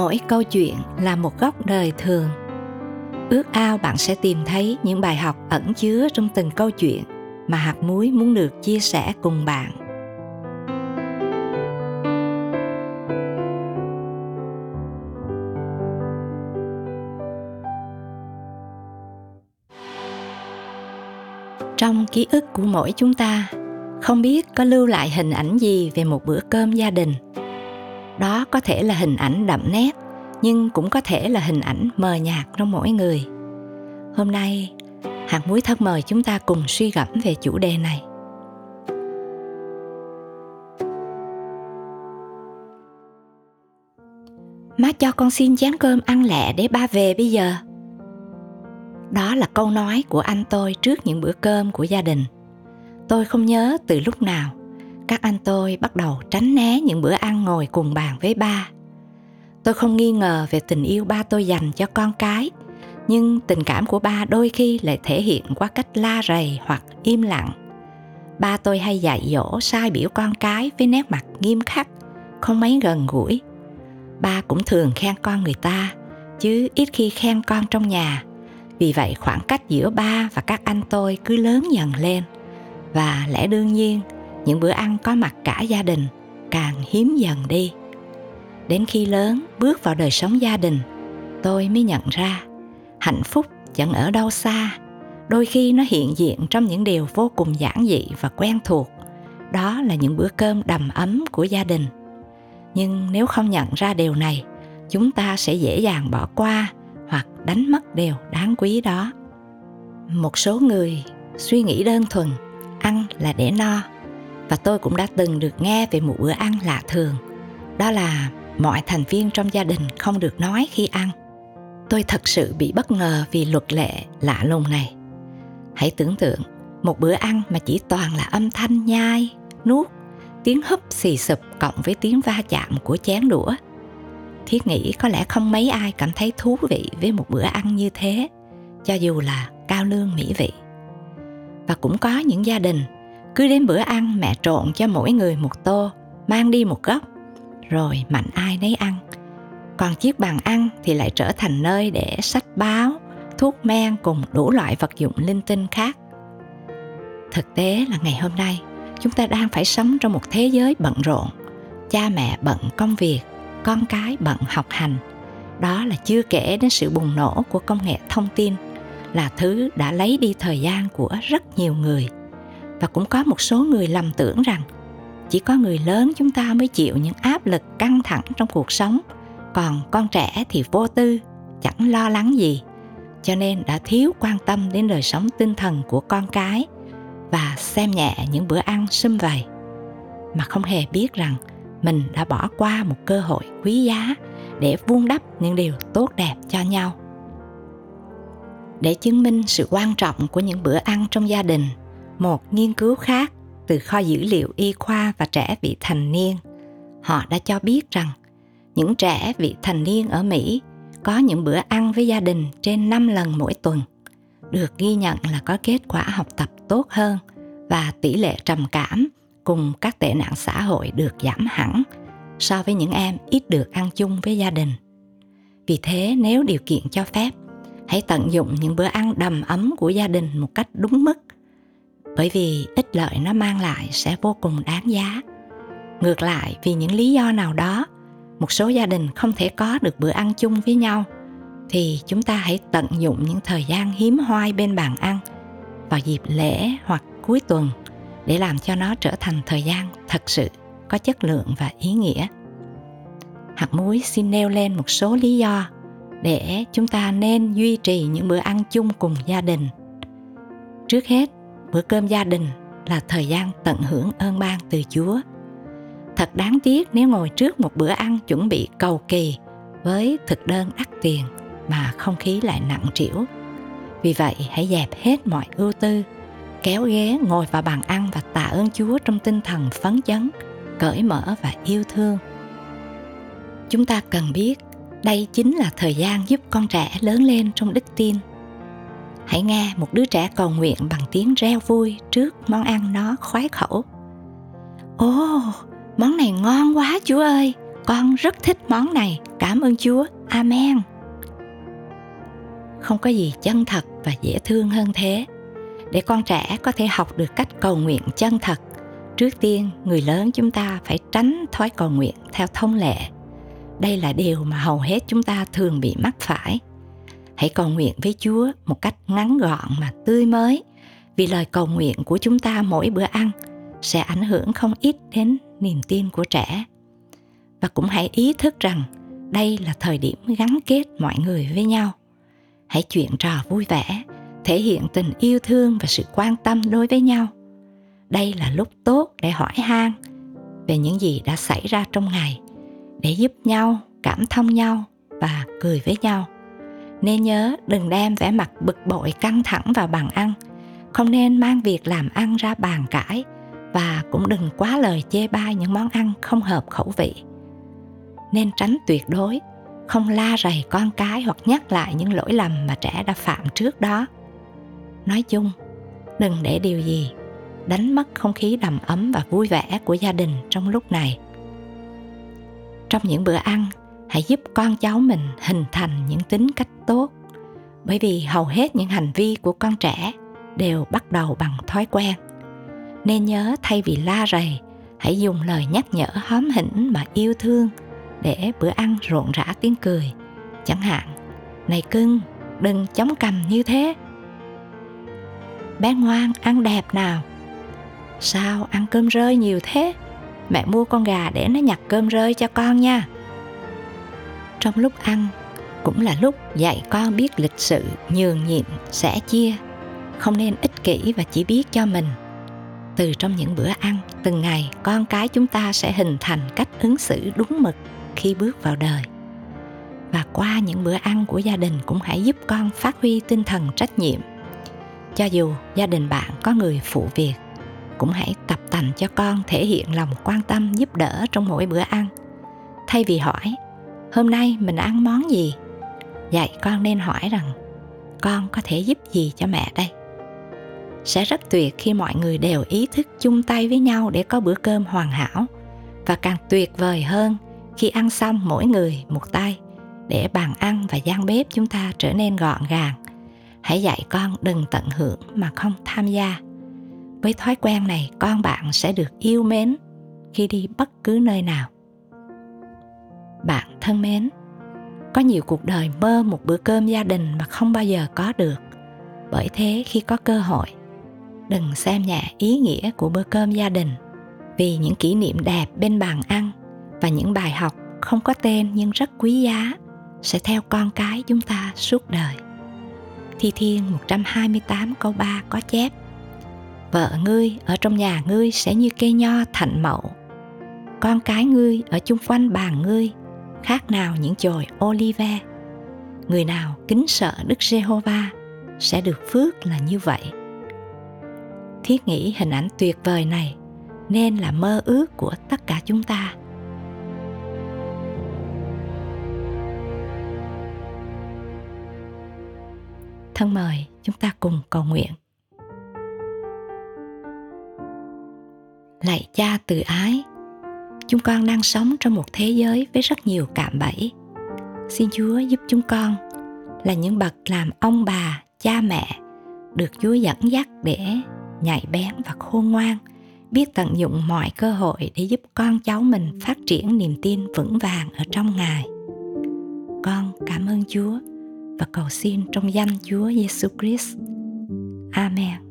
mỗi câu chuyện là một góc đời thường. Ước ao bạn sẽ tìm thấy những bài học ẩn chứa trong từng câu chuyện mà hạt muối muốn được chia sẻ cùng bạn. Trong ký ức của mỗi chúng ta, không biết có lưu lại hình ảnh gì về một bữa cơm gia đình. Đó có thể là hình ảnh đậm nét nhưng cũng có thể là hình ảnh mờ nhạt trong mỗi người. Hôm nay, hạt muối thân mời chúng ta cùng suy gẫm về chủ đề này. Má cho con xin chén cơm ăn lẹ để ba về bây giờ. Đó là câu nói của anh tôi trước những bữa cơm của gia đình. Tôi không nhớ từ lúc nào các anh tôi bắt đầu tránh né những bữa ăn ngồi cùng bàn với ba tôi không nghi ngờ về tình yêu ba tôi dành cho con cái, nhưng tình cảm của ba đôi khi lại thể hiện qua cách la rầy hoặc im lặng. Ba tôi hay dạy dỗ sai biểu con cái với nét mặt nghiêm khắc, không mấy gần gũi. Ba cũng thường khen con người ta, chứ ít khi khen con trong nhà. Vì vậy khoảng cách giữa ba và các anh tôi cứ lớn dần lên. Và lẽ đương nhiên, những bữa ăn có mặt cả gia đình càng hiếm dần đi đến khi lớn bước vào đời sống gia đình, tôi mới nhận ra hạnh phúc chẳng ở đâu xa. Đôi khi nó hiện diện trong những điều vô cùng giản dị và quen thuộc. Đó là những bữa cơm đầm ấm của gia đình. Nhưng nếu không nhận ra điều này, chúng ta sẽ dễ dàng bỏ qua hoặc đánh mất điều đáng quý đó. Một số người suy nghĩ đơn thuần, ăn là để no. Và tôi cũng đã từng được nghe về một bữa ăn lạ thường. Đó là mọi thành viên trong gia đình không được nói khi ăn. Tôi thật sự bị bất ngờ vì luật lệ lạ lùng này. Hãy tưởng tượng, một bữa ăn mà chỉ toàn là âm thanh nhai, nuốt, tiếng húp xì sụp cộng với tiếng va chạm của chén đũa. Thiết nghĩ có lẽ không mấy ai cảm thấy thú vị với một bữa ăn như thế, cho dù là cao lương mỹ vị. Và cũng có những gia đình, cứ đến bữa ăn mẹ trộn cho mỗi người một tô, mang đi một góc rồi mạnh ai nấy ăn. Còn chiếc bàn ăn thì lại trở thành nơi để sách báo, thuốc men cùng đủ loại vật dụng linh tinh khác. Thực tế là ngày hôm nay, chúng ta đang phải sống trong một thế giới bận rộn. Cha mẹ bận công việc, con cái bận học hành. Đó là chưa kể đến sự bùng nổ của công nghệ thông tin, là thứ đã lấy đi thời gian của rất nhiều người. Và cũng có một số người lầm tưởng rằng chỉ có người lớn chúng ta mới chịu những áp lực căng thẳng trong cuộc sống. Còn con trẻ thì vô tư, chẳng lo lắng gì. Cho nên đã thiếu quan tâm đến đời sống tinh thần của con cái và xem nhẹ những bữa ăn sum vầy. Mà không hề biết rằng mình đã bỏ qua một cơ hội quý giá để vun đắp những điều tốt đẹp cho nhau. Để chứng minh sự quan trọng của những bữa ăn trong gia đình, một nghiên cứu khác từ kho dữ liệu y khoa và trẻ vị thành niên họ đã cho biết rằng những trẻ vị thành niên ở Mỹ có những bữa ăn với gia đình trên 5 lần mỗi tuần được ghi nhận là có kết quả học tập tốt hơn và tỷ lệ trầm cảm cùng các tệ nạn xã hội được giảm hẳn so với những em ít được ăn chung với gia đình. Vì thế nếu điều kiện cho phép, hãy tận dụng những bữa ăn đầm ấm của gia đình một cách đúng mức bởi vì ích lợi nó mang lại sẽ vô cùng đáng giá. Ngược lại, vì những lý do nào đó, một số gia đình không thể có được bữa ăn chung với nhau, thì chúng ta hãy tận dụng những thời gian hiếm hoi bên bàn ăn vào dịp lễ hoặc cuối tuần để làm cho nó trở thành thời gian thật sự có chất lượng và ý nghĩa. Hạt muối xin nêu lên một số lý do để chúng ta nên duy trì những bữa ăn chung cùng gia đình. Trước hết bữa cơm gia đình là thời gian tận hưởng ơn ban từ chúa. Thật đáng tiếc nếu ngồi trước một bữa ăn chuẩn bị cầu kỳ với thực đơn đắt tiền mà không khí lại nặng trĩu. Vì vậy, hãy dẹp hết mọi ưu tư, kéo ghế ngồi vào bàn ăn và tạ ơn chúa trong tinh thần phấn chấn, cởi mở và yêu thương. Chúng ta cần biết đây chính là thời gian giúp con trẻ lớn lên trong đức tin hãy nghe một đứa trẻ cầu nguyện bằng tiếng reo vui trước món ăn nó khoái khẩu. Ồ, món này ngon quá Chúa ơi. Con rất thích món này. Cảm ơn chúa. Amen. Không có gì chân thật và dễ thương hơn thế. Để con trẻ có thể học được cách cầu nguyện chân thật, trước tiên người lớn chúng ta phải tránh thói cầu nguyện theo thông lệ. Đây là điều mà hầu hết chúng ta thường bị mắc phải hãy cầu nguyện với chúa một cách ngắn gọn mà tươi mới, vì lời cầu nguyện của chúng ta mỗi bữa ăn sẽ ảnh hưởng không ít đến niềm tin của trẻ. Và cũng hãy ý thức rằng đây là thời điểm gắn kết mọi người với nhau. Hãy chuyện trò vui vẻ, thể hiện tình yêu thương và sự quan tâm đối với nhau. Đây là lúc tốt để hỏi han về những gì đã xảy ra trong ngày, để giúp nhau, cảm thông nhau và cười với nhau nên nhớ đừng đem vẻ mặt bực bội căng thẳng vào bàn ăn. Không nên mang việc làm ăn ra bàn cãi và cũng đừng quá lời chê bai những món ăn không hợp khẩu vị. Nên tránh tuyệt đối, không la rầy con cái hoặc nhắc lại những lỗi lầm mà trẻ đã phạm trước đó. Nói chung, đừng để điều gì đánh mất không khí đầm ấm và vui vẻ của gia đình trong lúc này. Trong những bữa ăn hãy giúp con cháu mình hình thành những tính cách tốt. Bởi vì hầu hết những hành vi của con trẻ đều bắt đầu bằng thói quen. Nên nhớ thay vì la rầy, hãy dùng lời nhắc nhở hóm hỉnh mà yêu thương để bữa ăn rộn rã tiếng cười. Chẳng hạn, này cưng, đừng chống cằm như thế. Bé ngoan, ăn đẹp nào. Sao ăn cơm rơi nhiều thế? Mẹ mua con gà để nó nhặt cơm rơi cho con nha trong lúc ăn, cũng là lúc dạy con biết lịch sự, nhường nhịn, sẻ chia. Không nên ích kỷ và chỉ biết cho mình. Từ trong những bữa ăn, từng ngày, con cái chúng ta sẽ hình thành cách ứng xử đúng mực khi bước vào đời. Và qua những bữa ăn của gia đình cũng hãy giúp con phát huy tinh thần trách nhiệm. Cho dù gia đình bạn có người phụ việc, cũng hãy tập tành cho con thể hiện lòng quan tâm giúp đỡ trong mỗi bữa ăn. Thay vì hỏi hôm nay mình ăn món gì? Dạy con nên hỏi rằng, con có thể giúp gì cho mẹ đây? Sẽ rất tuyệt khi mọi người đều ý thức chung tay với nhau để có bữa cơm hoàn hảo. Và càng tuyệt vời hơn, khi ăn xong mỗi người một tay, để bàn ăn và gian bếp chúng ta trở nên gọn gàng. Hãy dạy con đừng tận hưởng mà không tham gia. Với thói quen này, con bạn sẽ được yêu mến khi đi bất cứ nơi nào bạn thân mến có nhiều cuộc đời mơ một bữa cơm gia đình mà không bao giờ có được bởi thế khi có cơ hội, đừng xem nhẹ ý nghĩa của bữa cơm gia đình vì những kỷ niệm đẹp bên bàn ăn và những bài học không có tên nhưng rất quý giá sẽ theo con cái chúng ta suốt đời. Thi Thiên 128 câu 3 có chép, Vợ ngươi ở trong nhà ngươi sẽ như cây nho thạnh mậu, Con cái ngươi ở chung quanh bàn ngươi Khác nào những chồi olive. Người nào kính sợ Đức Jehovah sẽ được phước là như vậy. Thiết nghĩ hình ảnh tuyệt vời này nên là mơ ước của tất cả chúng ta. Thân mời, chúng ta cùng cầu nguyện. Lạy cha từ ái chúng con đang sống trong một thế giới với rất nhiều cạm bẫy xin chúa giúp chúng con là những bậc làm ông bà, cha mẹ được chúa dẫn dắt để nhạy bén và khôn ngoan, biết tận dụng mọi cơ hội để giúp con cháu mình phát triển niềm tin vững vàng ở trong ngài con cảm ơn chúa và cầu xin trong danh Chúa Giêsu Christ. Amen.